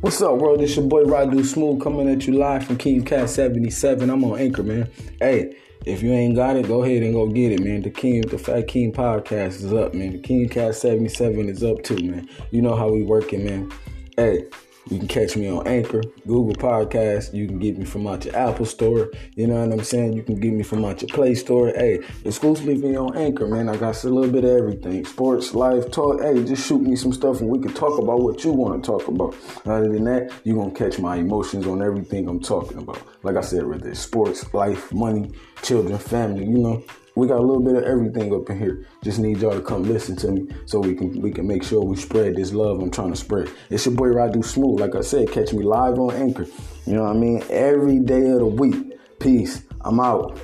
What's up, world? It's your boy Radu Smooth coming at you live from King Cat 77. I'm on Anchor, man. Hey, if you ain't got it, go ahead and go get it, man. The King, the Fat King podcast is up, man. The King Cat 77 is up too, man. You know how we working, man. Hey, you can catch me on Anchor, Google Podcast. You can get me from out your Apple Store. You know what I'm saying? You can get me from out your Play Store. Hey, exclusively on Anchor, man. I got a little bit of everything. Sports, life, talk. Hey, just shoot me some stuff and we can talk about what you want to talk about. Other than that, you're going to catch my emotions on everything I'm talking about. Like I said, whether it's sports, life, money, children, family, you know. We got a little bit of everything up in here. Just need y'all to come listen to me so we can we can make sure we spread this love I'm trying to spread. It's your boy Radu Smooth. Like I said, catch me live on Anchor. You know what I mean? Every day of the week. Peace. I'm out.